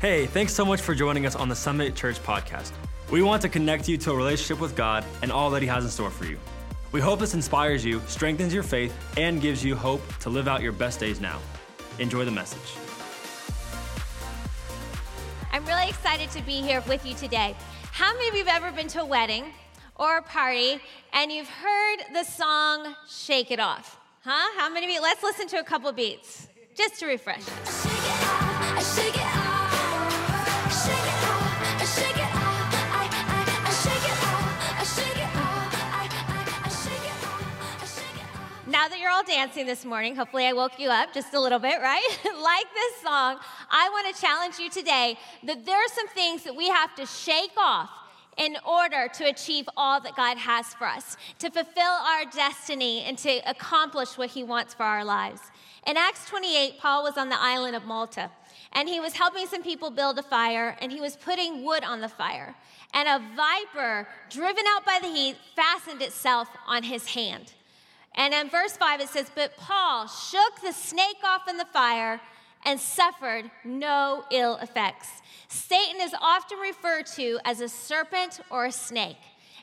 Hey, thanks so much for joining us on the Summit Church podcast. We want to connect you to a relationship with God and all that He has in store for you. We hope this inspires you, strengthens your faith, and gives you hope to live out your best days now. Enjoy the message. I'm really excited to be here with you today. How many of you have ever been to a wedding or a party and you've heard the song Shake It Off? Huh? How many of you? Let's listen to a couple beats just to refresh. Now that you're all dancing this morning, hopefully I woke you up just a little bit, right? like this song, I want to challenge you today that there are some things that we have to shake off in order to achieve all that God has for us, to fulfill our destiny and to accomplish what He wants for our lives. In Acts 28, Paul was on the island of Malta, and he was helping some people build a fire, and he was putting wood on the fire. And a viper, driven out by the heat, fastened itself on his hand. And in verse 5, it says, But Paul shook the snake off in the fire and suffered no ill effects. Satan is often referred to as a serpent or a snake.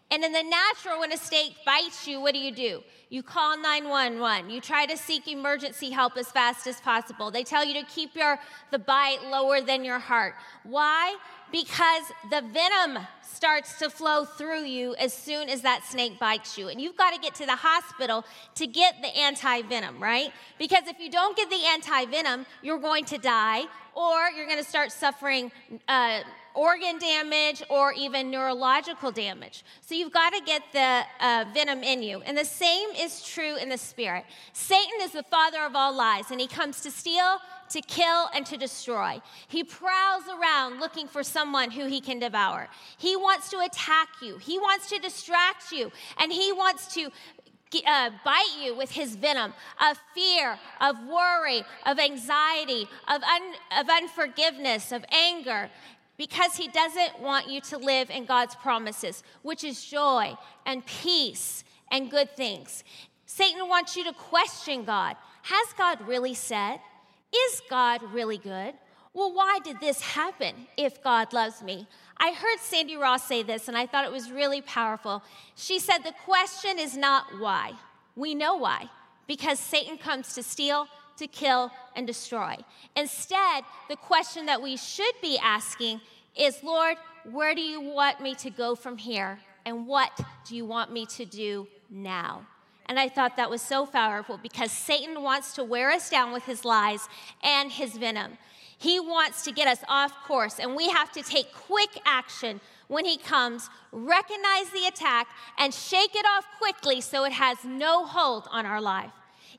And in the natural, when a snake bites you, what do you do? You call 911. You try to seek emergency help as fast as possible. They tell you to keep your the bite lower than your heart. Why? Because the venom starts to flow through you as soon as that snake bites you. And you've got to get to the hospital to get the anti venom, right? Because if you don't get the anti venom, you're going to die or you're going to start suffering. Uh, organ damage or even neurological damage. So you've got to get the uh, venom in you. And the same is true in the spirit. Satan is the father of all lies, and he comes to steal, to kill, and to destroy. He prowls around looking for someone who he can devour. He wants to attack you, he wants to distract you, and he wants to uh, bite you with his venom of fear, of worry, of anxiety, of, un- of unforgiveness, of anger because he doesn't want you to live in God's promises, which is joy and peace and good things. Satan wants you to question God. Has God really said? Is God really good? Well, why did this happen if God loves me? I heard Sandy Ross say this, and I thought it was really powerful. She said, The question is not why. We know why. Because Satan comes to steal, to kill, and destroy. Instead, the question that we should be asking is Lord, where do you want me to go from here? And what do you want me to do now? And I thought that was so powerful because Satan wants to wear us down with his lies and his venom. He wants to get us off course, and we have to take quick action when he comes, recognize the attack, and shake it off quickly so it has no hold on our life.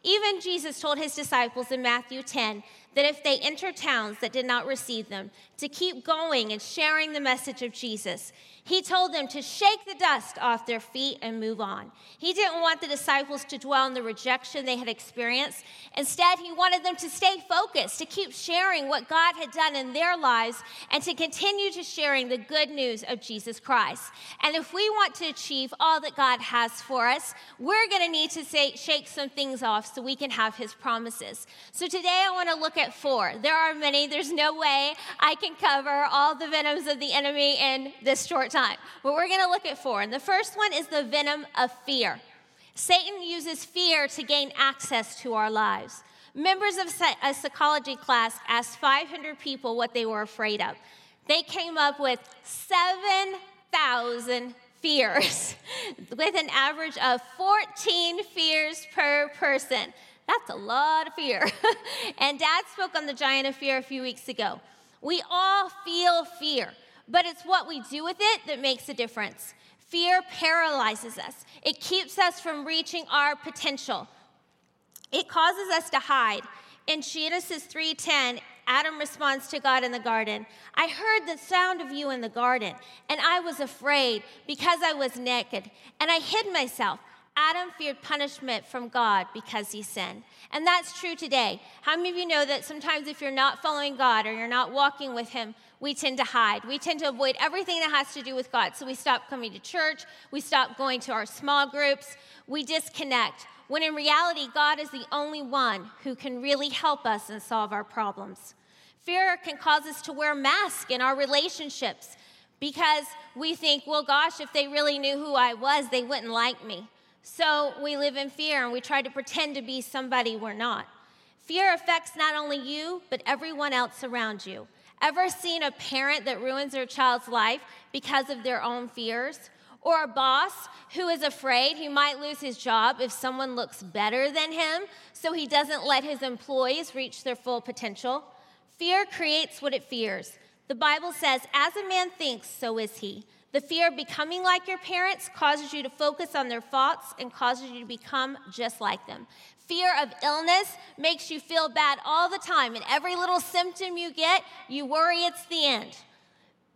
Even Jesus told his disciples in Matthew 10 that if they enter towns that did not receive them, to keep going and sharing the message of Jesus. He told them to shake the dust off their feet and move on. He didn't want the disciples to dwell on the rejection they had experienced. Instead, he wanted them to stay focused, to keep sharing what God had done in their lives, and to continue to sharing the good news of Jesus Christ. And if we want to achieve all that God has for us, we're going to need to say, shake some things off so we can have his promises. So today I want to look at four. There are many, there's no way I can cover all the venoms of the enemy in this short time. But we're going to look at four. And the first one is the venom of fear. Satan uses fear to gain access to our lives. Members of a psychology class asked 500 people what they were afraid of. They came up with 7,000 fears, with an average of 14 fears per person. That's a lot of fear. and Dad spoke on the giant of fear a few weeks ago. We all feel fear but it's what we do with it that makes a difference. Fear paralyzes us, it keeps us from reaching our potential. It causes us to hide. In Genesis 3:10, Adam responds to God in the garden. I heard the sound of you in the garden, and I was afraid because I was naked, and I hid myself. Adam feared punishment from God because he sinned. And that's true today. How many of you know that sometimes if you're not following God or you're not walking with Him, we tend to hide. We tend to avoid everything that has to do with God. So we stop coming to church, we stop going to our small groups, we disconnect. When in reality, God is the only one who can really help us and solve our problems. Fear can cause us to wear masks in our relationships because we think, well, gosh, if they really knew who I was, they wouldn't like me. So we live in fear and we try to pretend to be somebody we're not. Fear affects not only you, but everyone else around you. Ever seen a parent that ruins their child's life because of their own fears? Or a boss who is afraid he might lose his job if someone looks better than him, so he doesn't let his employees reach their full potential? Fear creates what it fears. The Bible says, as a man thinks, so is he. The fear of becoming like your parents causes you to focus on their faults and causes you to become just like them. Fear of illness makes you feel bad all the time, and every little symptom you get, you worry it's the end.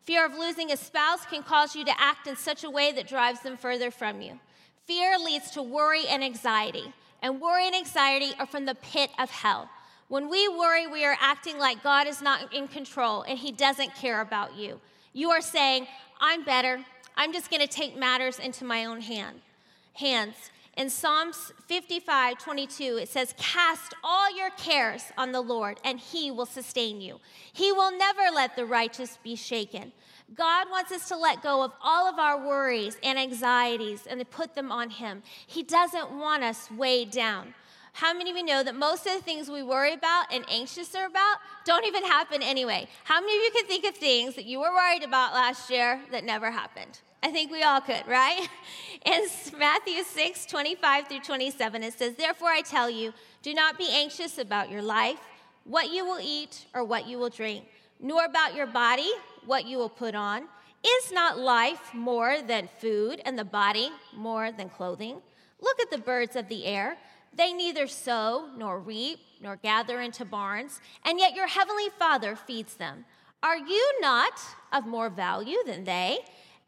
Fear of losing a spouse can cause you to act in such a way that drives them further from you. Fear leads to worry and anxiety, and worry and anxiety are from the pit of hell. When we worry, we are acting like God is not in control and He doesn't care about you. You are saying, I'm better. I'm just going to take matters into my own hand, hands. In Psalms 55 22, it says, Cast all your cares on the Lord, and he will sustain you. He will never let the righteous be shaken. God wants us to let go of all of our worries and anxieties and to put them on him. He doesn't want us weighed down. How many of you know that most of the things we worry about and anxious are about don't even happen anyway? How many of you can think of things that you were worried about last year that never happened? I think we all could, right? In Matthew 6, 25 through 27, it says, Therefore I tell you, do not be anxious about your life, what you will eat or what you will drink, nor about your body, what you will put on. Is not life more than food, and the body more than clothing? Look at the birds of the air. They neither sow nor reap nor gather into barns, and yet your heavenly Father feeds them. Are you not of more value than they?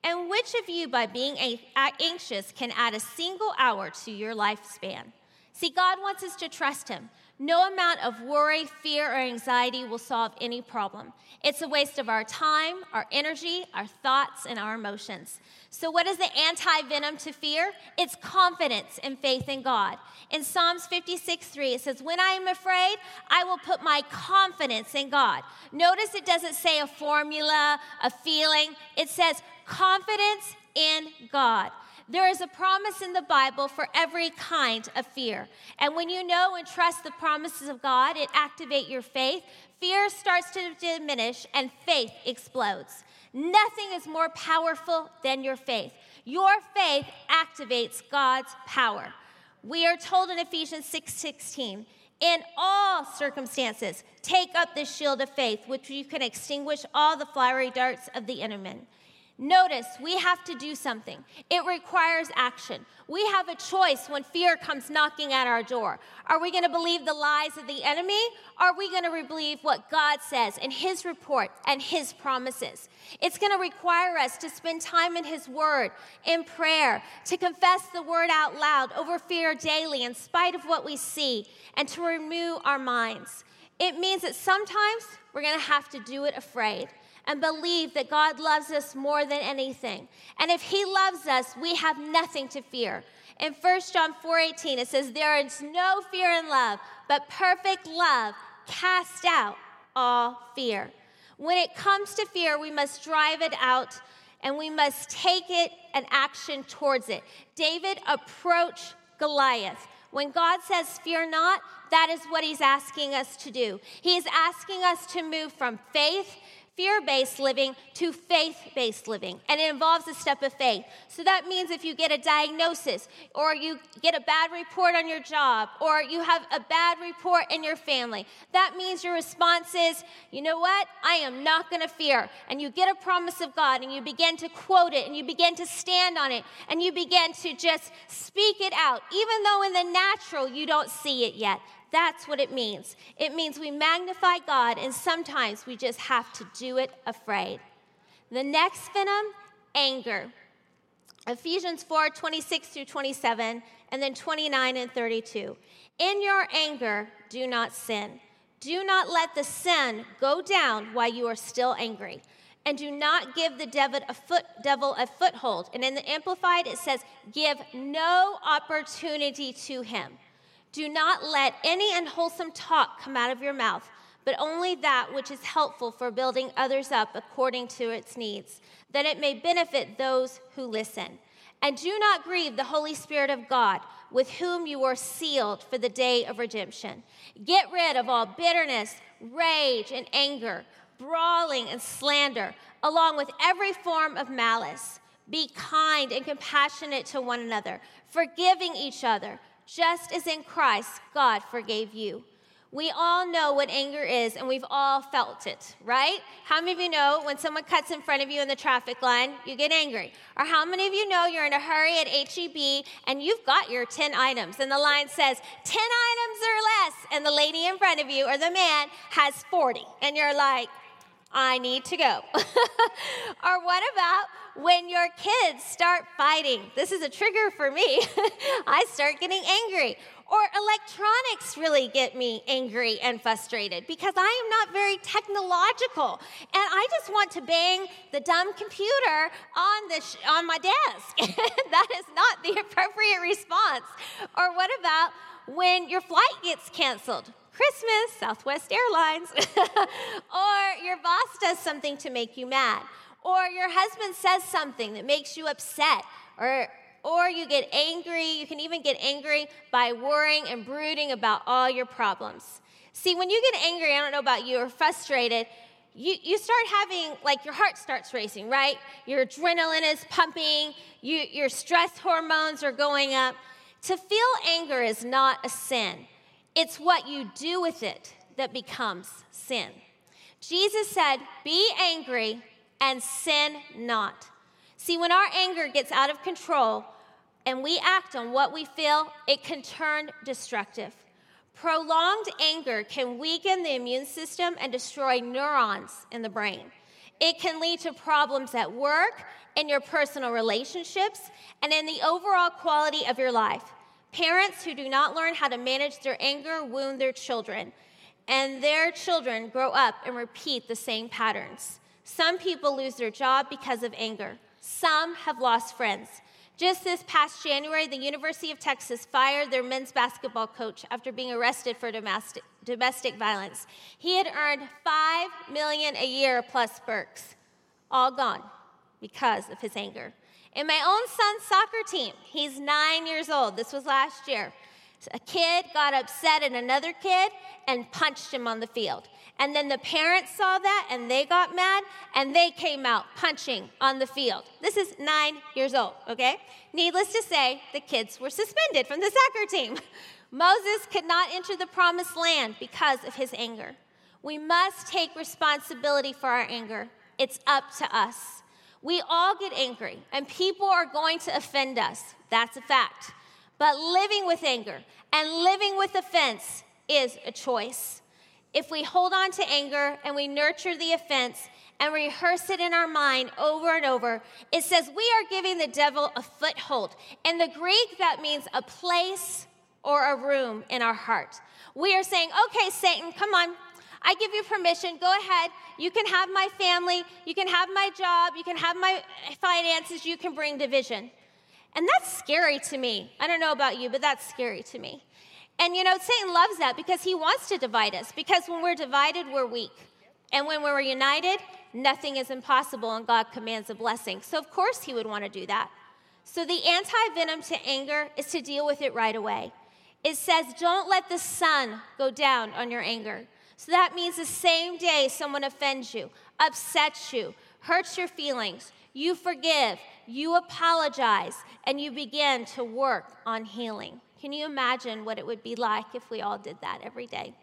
And which of you, by being anxious, can add a single hour to your lifespan? See, God wants us to trust Him. No amount of worry, fear, or anxiety will solve any problem. It's a waste of our time, our energy, our thoughts, and our emotions. So, what is the anti venom to fear? It's confidence and faith in God. In Psalms 56 3, it says, When I am afraid, I will put my confidence in God. Notice it doesn't say a formula, a feeling, it says confidence in God. There is a promise in the Bible for every kind of fear. And when you know and trust the promises of God, it activates your faith. Fear starts to diminish and faith explodes. Nothing is more powerful than your faith. Your faith activates God's power. We are told in Ephesians 6 16, in all circumstances, take up the shield of faith, which you can extinguish all the fiery darts of the enemy. Notice we have to do something. It requires action. We have a choice when fear comes knocking at our door. Are we going to believe the lies of the enemy? Are we going to believe what God says in His report and His promises? It's going to require us to spend time in His Word, in prayer, to confess the Word out loud over fear daily in spite of what we see, and to renew our minds. It means that sometimes we're going to have to do it afraid and believe that God loves us more than anything. And if he loves us, we have nothing to fear. In 1 John 4:18 it says there is no fear in love, but perfect love casts out all fear. When it comes to fear, we must drive it out and we must take it and action towards it. David approached Goliath. When God says, Fear not, that is what he's asking us to do. He's asking us to move from faith fear based living to faith based living. And it involves a step of faith. So that means if you get a diagnosis, or you get a bad report on your job, or you have a bad report in your family, that means your response is, you know what? I am not going to fear. And you get a promise of God and you begin to quote it and you begin to stand on it and you begin to just speak it out, even though in the natural you don't see it yet. That's what it means. It means we magnify God, and sometimes we just have to do it afraid. The next venom, anger. Ephesians 4 26 through 27, and then 29 and 32. In your anger, do not sin. Do not let the sin go down while you are still angry. And do not give the devil a, foot, devil a foothold. And in the Amplified, it says, give no opportunity to him. Do not let any unwholesome talk come out of your mouth, but only that which is helpful for building others up according to its needs, that it may benefit those who listen. And do not grieve the Holy Spirit of God, with whom you are sealed for the day of redemption. Get rid of all bitterness, rage, and anger, brawling and slander, along with every form of malice. Be kind and compassionate to one another, forgiving each other, just as in Christ God forgave you. We all know what anger is, and we've all felt it, right? How many of you know when someone cuts in front of you in the traffic line, you get angry? Or how many of you know you're in a hurry at HEB and you've got your 10 items, and the line says 10 items or less, and the lady in front of you or the man has 40, and you're like, I need to go. or what about when your kids start fighting? This is a trigger for me. I start getting angry. Or electronics really get me angry and frustrated because I am not very technological and I just want to bang the dumb computer on the sh- on my desk. that is not the appropriate response. Or what about when your flight gets canceled? Christmas, Southwest Airlines. or your boss does something to make you mad. Or your husband says something that makes you upset. Or or you get angry. You can even get angry by worrying and brooding about all your problems. See, when you get angry, I don't know about you, or frustrated, you, you start having, like, your heart starts racing, right? Your adrenaline is pumping, you, your stress hormones are going up. To feel anger is not a sin, it's what you do with it that becomes sin. Jesus said, Be angry and sin not. See, when our anger gets out of control, and we act on what we feel, it can turn destructive. Prolonged anger can weaken the immune system and destroy neurons in the brain. It can lead to problems at work, in your personal relationships, and in the overall quality of your life. Parents who do not learn how to manage their anger wound their children, and their children grow up and repeat the same patterns. Some people lose their job because of anger, some have lost friends. Just this past January, the University of Texas fired their men's basketball coach after being arrested for domestic, domestic violence. He had earned five million a year plus perks, all gone because of his anger. In my own son's soccer team, he's nine years old. This was last year. A kid got upset at another kid and punched him on the field. And then the parents saw that and they got mad and they came out punching on the field. This is nine years old, okay? Needless to say, the kids were suspended from the soccer team. Moses could not enter the promised land because of his anger. We must take responsibility for our anger. It's up to us. We all get angry, and people are going to offend us. That's a fact. But living with anger and living with offense is a choice. If we hold on to anger and we nurture the offense and rehearse it in our mind over and over, it says we are giving the devil a foothold. In the Greek, that means a place or a room in our heart. We are saying, okay, Satan, come on. I give you permission. Go ahead. You can have my family. You can have my job. You can have my finances. You can bring division. And that's scary to me. I don't know about you, but that's scary to me. And you know, Satan loves that because he wants to divide us. Because when we're divided, we're weak. And when we're united, nothing is impossible, and God commands a blessing. So, of course, he would want to do that. So, the anti venom to anger is to deal with it right away. It says, Don't let the sun go down on your anger. So, that means the same day someone offends you, upsets you, hurts your feelings, you forgive, you apologize, and you begin to work on healing. Can you imagine what it would be like if we all did that every day?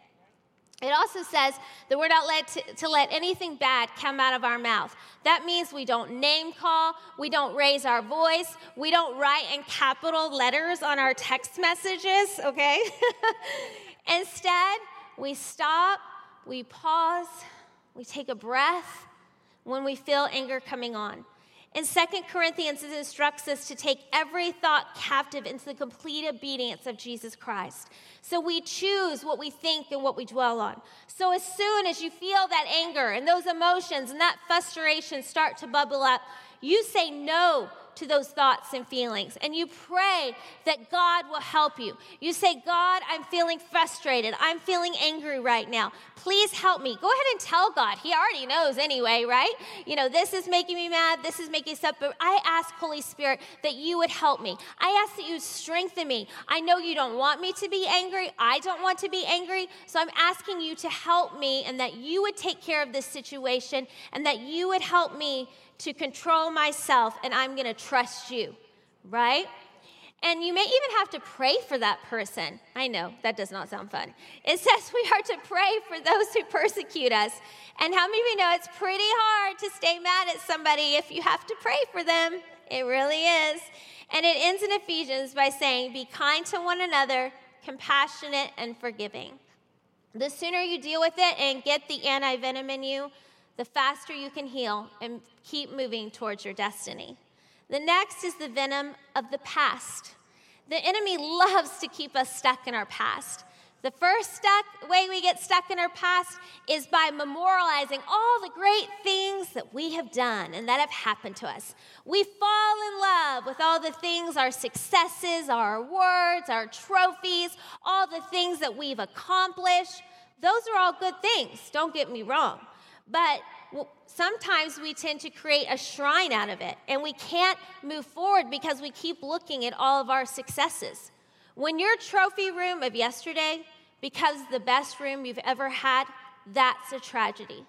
It also says that we're not led to, to, let anything bad come out of our mouth. That means we don't name call, we don't raise our voice, we don't write in capital letters on our text messages, okay? Instead, we stop, we pause, we take a breath when we feel anger coming on. In 2 Corinthians, it instructs us to take every thought captive into the complete obedience of Jesus Christ. So we choose what we think and what we dwell on. So as soon as you feel that anger and those emotions and that frustration start to bubble up, you say no to those thoughts and feelings and you pray that God will help you. You say, God, I'm feeling frustrated. I'm feeling angry right now. Please help me. Go ahead and tell God. He already knows anyway, right? You know, this is making me mad. This is making stuff. But I ask, Holy Spirit, that you would help me. I ask that you strengthen me. I know you don't want me to be angry. I don't want to be angry. So I'm asking you to help me and that you would take care of this situation and that you would help me to control myself and I'm going to trust you, right? And you may even have to pray for that person. I know, that does not sound fun. It says we are to pray for those who persecute us. And how many of you know it's pretty hard to stay mad at somebody if you have to pray for them? It really is. And it ends in Ephesians by saying, Be kind to one another, compassionate, and forgiving. The sooner you deal with it and get the anti venom in you, the faster you can heal and keep moving towards your destiny. The next is the venom of the past. The enemy loves to keep us stuck in our past. The first stuck, way we get stuck in our past is by memorializing all the great things that we have done and that have happened to us. We fall in love with all the things, our successes, our awards, our trophies, all the things that we've accomplished. Those are all good things, don't get me wrong. But sometimes we tend to create a shrine out of it, and we can't move forward because we keep looking at all of our successes. When your trophy room of yesterday becomes the best room you've ever had, that's a tragedy.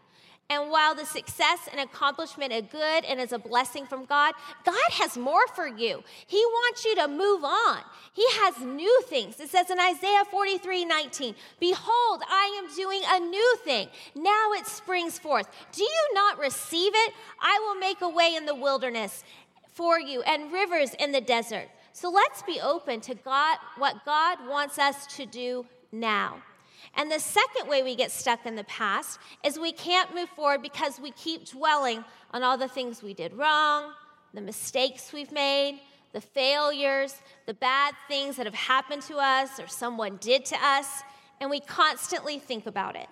And while the success and accomplishment are good and is a blessing from God, God has more for you. He wants you to move on. He has new things. It says in Isaiah 43 19, Behold, I am doing a new thing. Now it springs forth. Do you not receive it? I will make a way in the wilderness for you and rivers in the desert. So let's be open to God, what God wants us to do now. And the second way we get stuck in the past is we can't move forward because we keep dwelling on all the things we did wrong, the mistakes we've made, the failures, the bad things that have happened to us or someone did to us, and we constantly think about it.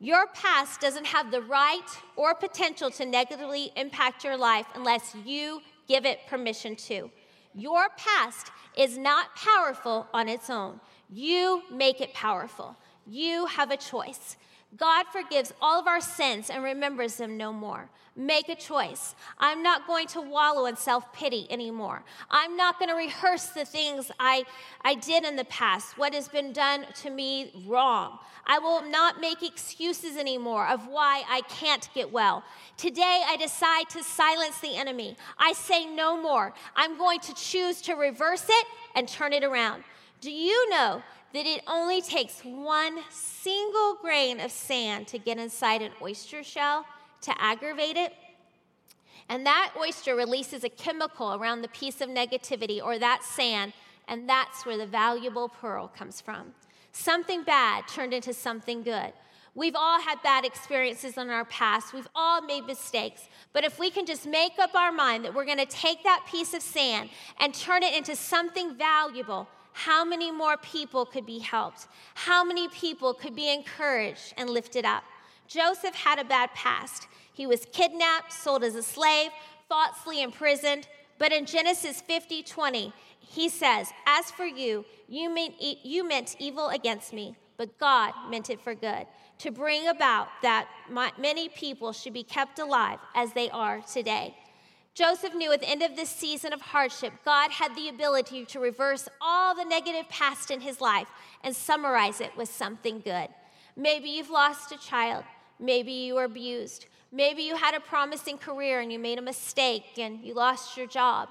Your past doesn't have the right or potential to negatively impact your life unless you give it permission to. Your past is not powerful on its own. You make it powerful. You have a choice. God forgives all of our sins and remembers them no more. Make a choice. I'm not going to wallow in self pity anymore. I'm not going to rehearse the things I, I did in the past, what has been done to me wrong. I will not make excuses anymore of why I can't get well. Today, I decide to silence the enemy. I say no more. I'm going to choose to reverse it and turn it around. Do you know that it only takes one single grain of sand to get inside an oyster shell to aggravate it. And that oyster releases a chemical around the piece of negativity or that sand, and that's where the valuable pearl comes from. Something bad turned into something good. We've all had bad experiences in our past. We've all made mistakes. But if we can just make up our mind that we're going to take that piece of sand and turn it into something valuable, how many more people could be helped? How many people could be encouraged and lifted up? Joseph had a bad past. He was kidnapped, sold as a slave, falsely imprisoned. But in Genesis 50 20, he says, As for you, you meant, you meant evil against me, but God meant it for good, to bring about that many people should be kept alive as they are today. Joseph knew at the end of this season of hardship, God had the ability to reverse all the negative past in his life and summarize it with something good. Maybe you've lost a child. Maybe you were abused. Maybe you had a promising career and you made a mistake and you lost your job.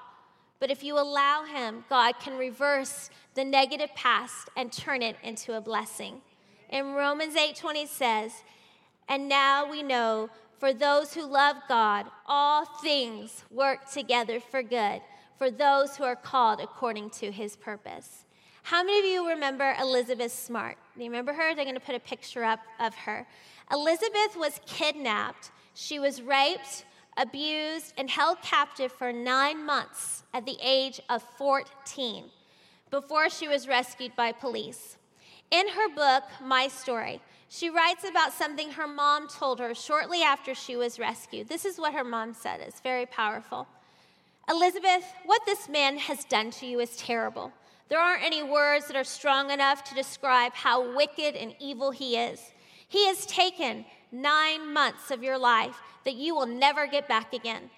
But if you allow Him, God can reverse the negative past and turn it into a blessing. In Romans 8:20 says, "And now we know for those who love God, all things work together for good, for those who are called according to his purpose. How many of you remember Elizabeth Smart? Do you remember her? They're going to put a picture up of her. Elizabeth was kidnapped. She was raped, abused, and held captive for nine months at the age of 14 before she was rescued by police. In her book, My Story, she writes about something her mom told her shortly after she was rescued. This is what her mom said, it's very powerful. Elizabeth, what this man has done to you is terrible. There aren't any words that are strong enough to describe how wicked and evil he is. He has taken nine months of your life that you will never get back again.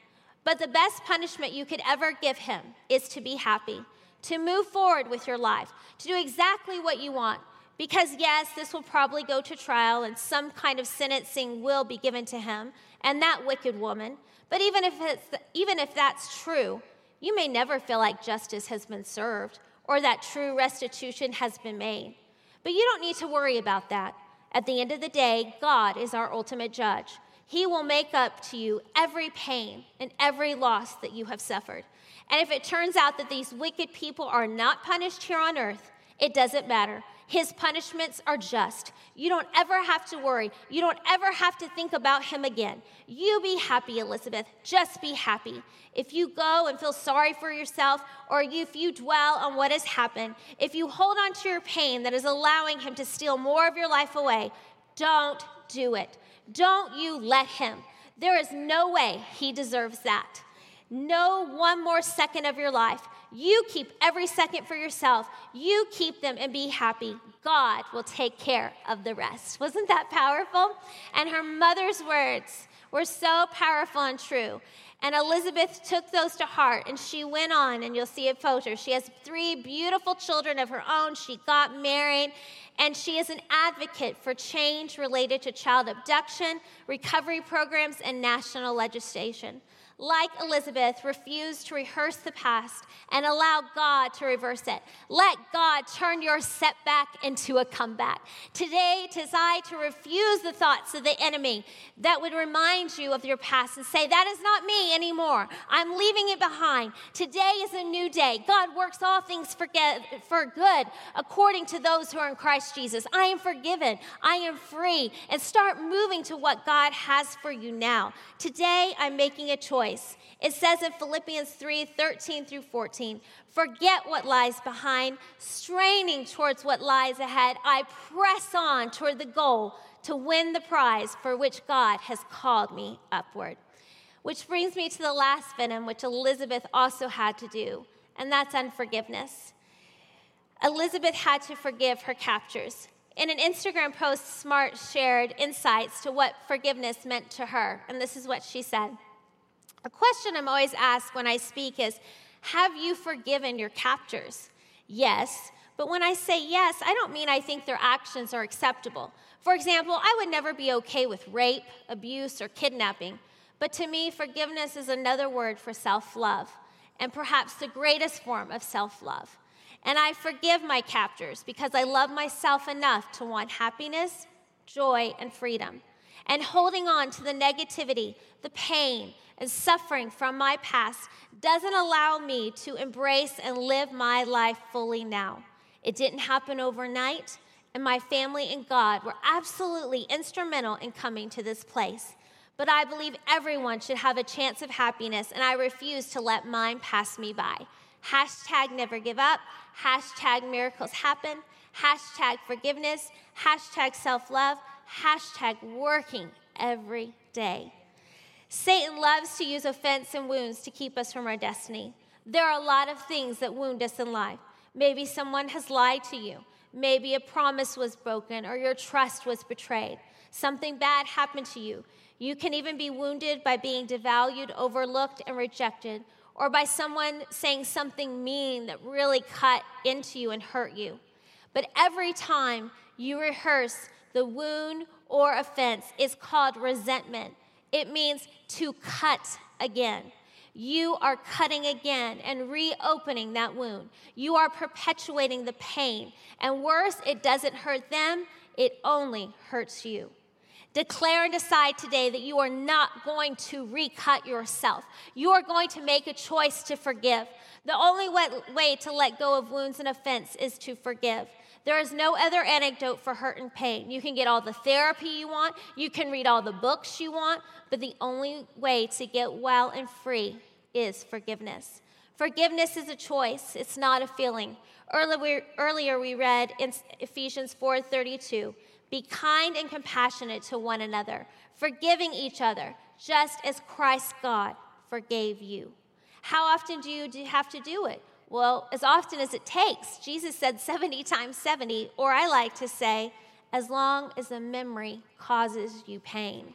But the best punishment you could ever give him is to be happy, to move forward with your life, to do exactly what you want. Because, yes, this will probably go to trial and some kind of sentencing will be given to him and that wicked woman. But even if, it's, even if that's true, you may never feel like justice has been served or that true restitution has been made. But you don't need to worry about that. At the end of the day, God is our ultimate judge. He will make up to you every pain and every loss that you have suffered. And if it turns out that these wicked people are not punished here on earth, it doesn't matter. His punishments are just. You don't ever have to worry. You don't ever have to think about him again. You be happy, Elizabeth. Just be happy. If you go and feel sorry for yourself, or if you dwell on what has happened, if you hold on to your pain that is allowing him to steal more of your life away, don't do it. Don't you let him. There is no way he deserves that. No one more second of your life. You keep every second for yourself. You keep them and be happy. God will take care of the rest. Wasn't that powerful? And her mother's words were so powerful and true. And Elizabeth took those to heart and she went on, and you'll see a photo. She has three beautiful children of her own. She got married, and she is an advocate for change related to child abduction, recovery programs, and national legislation like Elizabeth, refuse to rehearse the past and allow God to reverse it. Let God turn your setback into a comeback. Today, tis I to refuse the thoughts of the enemy that would remind you of your past and say, That is not me anymore. I'm leaving it behind. Today is a new day. God works all things for good according to those who are in Christ Jesus. I am forgiven. I am free. And start moving to what God has for you now. Today, I'm making a choice It says in Philippians 3 13 through 14, forget what lies behind, straining towards what lies ahead. I press on toward the goal to win the prize for which God has called me upward. Which brings me to the last venom, which Elizabeth also had to do, and that's unforgiveness. Elizabeth had to forgive her captors. In an Instagram post, Smart shared insights to what forgiveness meant to her, and this is what she said. A question I'm always asked when I speak is Have you forgiven your captors? Yes. But when I say yes, I don't mean I think their actions are acceptable. For example, I would never be okay with rape, abuse, or kidnapping. But to me, forgiveness is another word for self love, and perhaps the greatest form of self love. And I forgive my captors because I love myself enough to want happiness, joy, and freedom. And holding on to the negativity, the pain, and suffering from my past doesn't allow me to embrace and live my life fully now. It didn't happen overnight, and my family and God were absolutely instrumental in coming to this place. But I believe everyone should have a chance of happiness, and I refuse to let mine pass me by. Hashtag never give up, hashtag miracles happen, hashtag forgiveness, hashtag self love, hashtag working every day. Satan loves to use offense and wounds to keep us from our destiny. There are a lot of things that wound us in life. Maybe someone has lied to you. Maybe a promise was broken or your trust was betrayed. Something bad happened to you. You can even be wounded by being devalued, overlooked, and rejected, or by someone saying something mean that really cut into you and hurt you. But every time you rehearse the wound or offense is called resentment. It means to cut again. You are cutting again and reopening that wound. You are perpetuating the pain. And worse, it doesn't hurt them, it only hurts you. Declare and decide today that you are not going to recut yourself. You are going to make a choice to forgive. The only way to let go of wounds and offense is to forgive. There is no other antidote for hurt and pain. You can get all the therapy you want, you can read all the books you want, but the only way to get well and free is forgiveness. Forgiveness is a choice, it's not a feeling. Earlier, earlier we read in Ephesians 4:32, "Be kind and compassionate to one another, forgiving each other, just as Christ God forgave you." How often do you have to do it? Well, as often as it takes. Jesus said 70 times 70, or I like to say, as long as the memory causes you pain.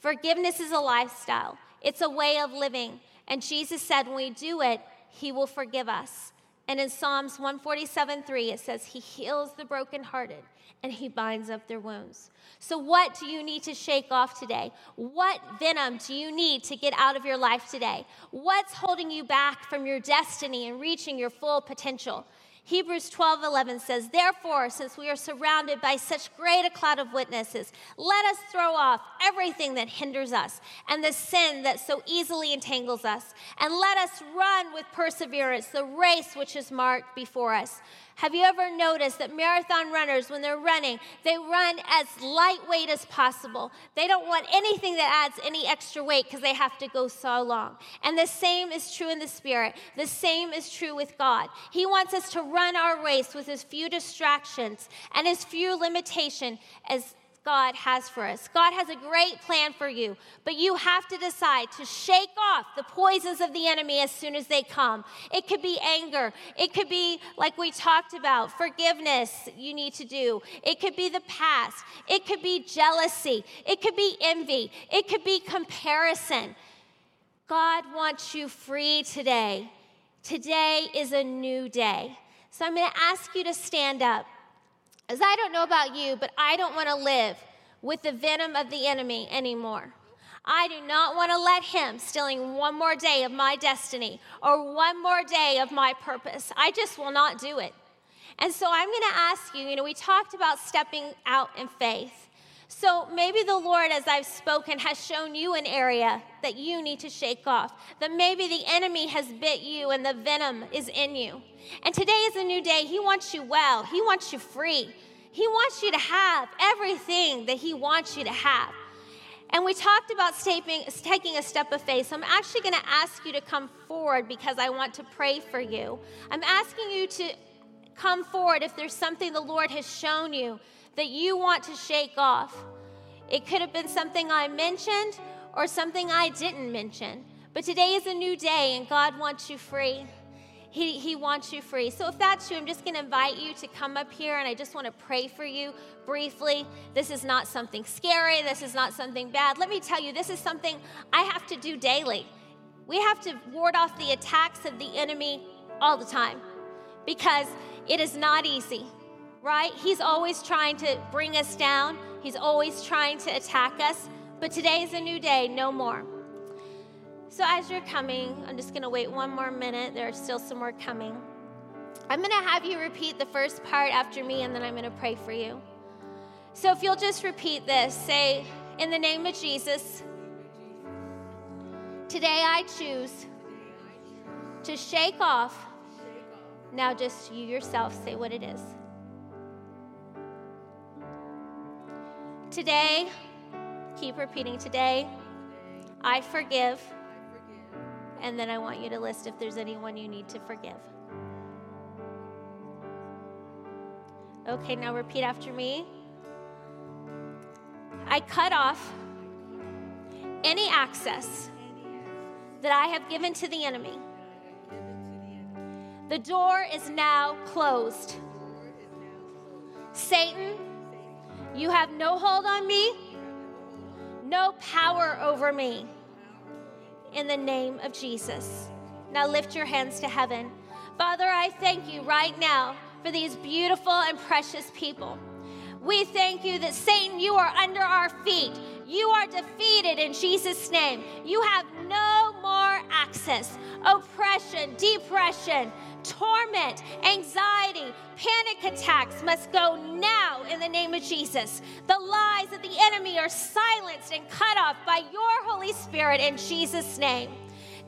Forgiveness is a lifestyle, it's a way of living. And Jesus said, when we do it, He will forgive us. And in Psalms 147 3, it says, He heals the brokenhearted and He binds up their wounds. So, what do you need to shake off today? What venom do you need to get out of your life today? What's holding you back from your destiny and reaching your full potential? Hebrews 12 11 says, Therefore, since we are surrounded by such great a cloud of witnesses, let us throw off everything that hinders us and the sin that so easily entangles us, and let us run with perseverance the race which is marked before us. Have you ever noticed that marathon runners, when they're running, they run as lightweight as possible? They don't want anything that adds any extra weight because they have to go so long. And the same is true in the Spirit. The same is true with God. He wants us to run our race with as few distractions and as few limitation as God has for us. God has a great plan for you, but you have to decide to shake off the poisons of the enemy as soon as they come. It could be anger, it could be, like we talked about, forgiveness you need to do, it could be the past, it could be jealousy, it could be envy, it could be comparison. God wants you free today. Today is a new day. So I'm going to ask you to stand up. As I don't know about you, but I don't want to live with the venom of the enemy anymore. I do not want to let him stealing one more day of my destiny or one more day of my purpose. I just will not do it. And so I'm going to ask you, you know, we talked about stepping out in faith. So maybe the Lord, as I've spoken, has shown you an area that you need to shake off. That maybe the enemy has bit you and the venom is in you. And today is a new day. He wants you well, He wants you free. He wants you to have everything that He wants you to have. And we talked about stepping, taking a step of faith. So I'm actually going to ask you to come forward because I want to pray for you. I'm asking you to come forward if there's something the Lord has shown you that you want to shake off. It could have been something I mentioned or something I didn't mention. But today is a new day and God wants you free. He, he wants you free. So if that's you, I'm just going to invite you to come up here and I just want to pray for you briefly. This is not something scary. This is not something bad. Let me tell you, this is something I have to do daily. We have to ward off the attacks of the enemy all the time because it is not easy, right? He's always trying to bring us down, he's always trying to attack us. But today is a new day, no more. So, as you're coming, I'm just going to wait one more minute. There are still some more coming. I'm going to have you repeat the first part after me, and then I'm going to pray for you. So, if you'll just repeat this say, In the name of Jesus, today I choose to shake off. Now, just you yourself say what it is. Today, keep repeating, today, I forgive and then I want you to list if there's anyone you need to forgive. Okay, now repeat after me. I cut off any access that I have given to the enemy. The door is now closed. Satan, you have no hold on me, no power over me in the name of Jesus. Now lift your hands to heaven. Father, I thank you right now for these beautiful and precious people. We thank you that Satan, you are under our feet. You are defeated in Jesus' name. You have no access. Oppression, depression, torment, anxiety, panic attacks must go now in the name of Jesus. The lies of the enemy are silenced and cut off by your Holy Spirit in Jesus' name.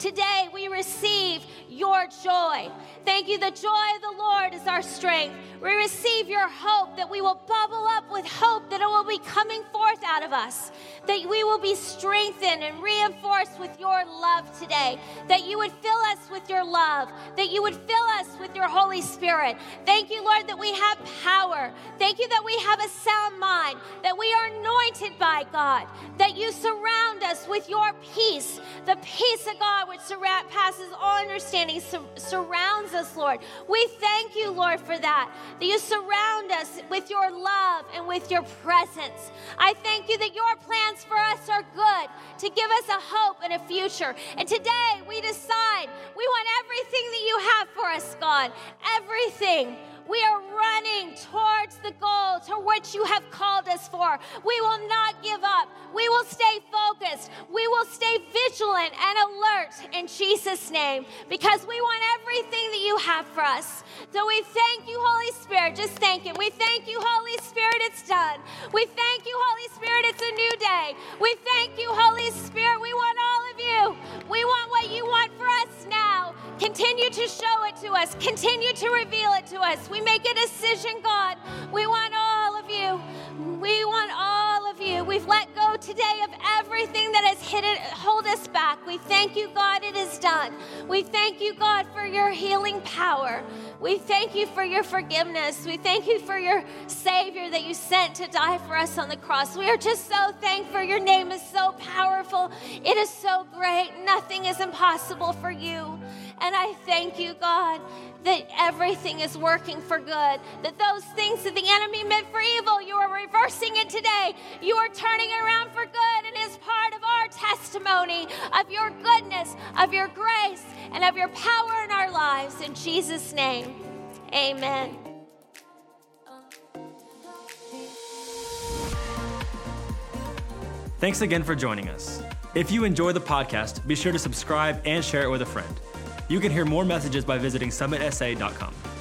Today we receive your joy. Thank you. The joy of the Lord is our strength. We receive your hope that we will bubble up with hope that it will be coming forth out of us, that we will be strengthened and reinforced with your love today, that you would fill us with your love, that you would fill us with your Holy Spirit. Thank you, Lord, that we have power. Thank you that we have a sound mind, that we are anointed by God, that you surround us with your peace. The peace of God, which surra- passes all understanding, sur- surrounds us, Lord. We thank you, Lord, for that. That you surround us with your love and with your presence. I thank you that your plans for us are good, to give us a hope and a future. And today we decide we want everything that you have for us, God. Everything. We are running towards the goal to which you have called us for. We will not give up. We will stay focused. We will stay vigilant and alert in Jesus' name because we want everything that you have for us. So we thank you, Holy Spirit. Just thank Him. We thank you, Holy Spirit, it's done. We thank you, Holy Spirit, it's a new day. We thank you, Holy Spirit. We want all you. We want what you want for us now. Continue to show it to us, continue to reveal it to us. We make a decision, God. We want all of you. We want all of you. We've let go today of everything that has hidden, hold us back. We thank you, God, it is done. We thank you, God, for your healing power. We thank you for your forgiveness. We thank you for your Savior that you sent to die for us on the cross. We are just so thankful. Your name is so powerful. It is so great. Nothing is impossible for you. And I thank you, God, that everything is working for good. That those things that the enemy meant for evil, you are reversing it today. You are turning it around for good. And is part of our testimony of your goodness, of your grace, and of your power in our lives. In Jesus' name, amen. Thanks again for joining us. If you enjoy the podcast, be sure to subscribe and share it with a friend. You can hear more messages by visiting summitsa.com.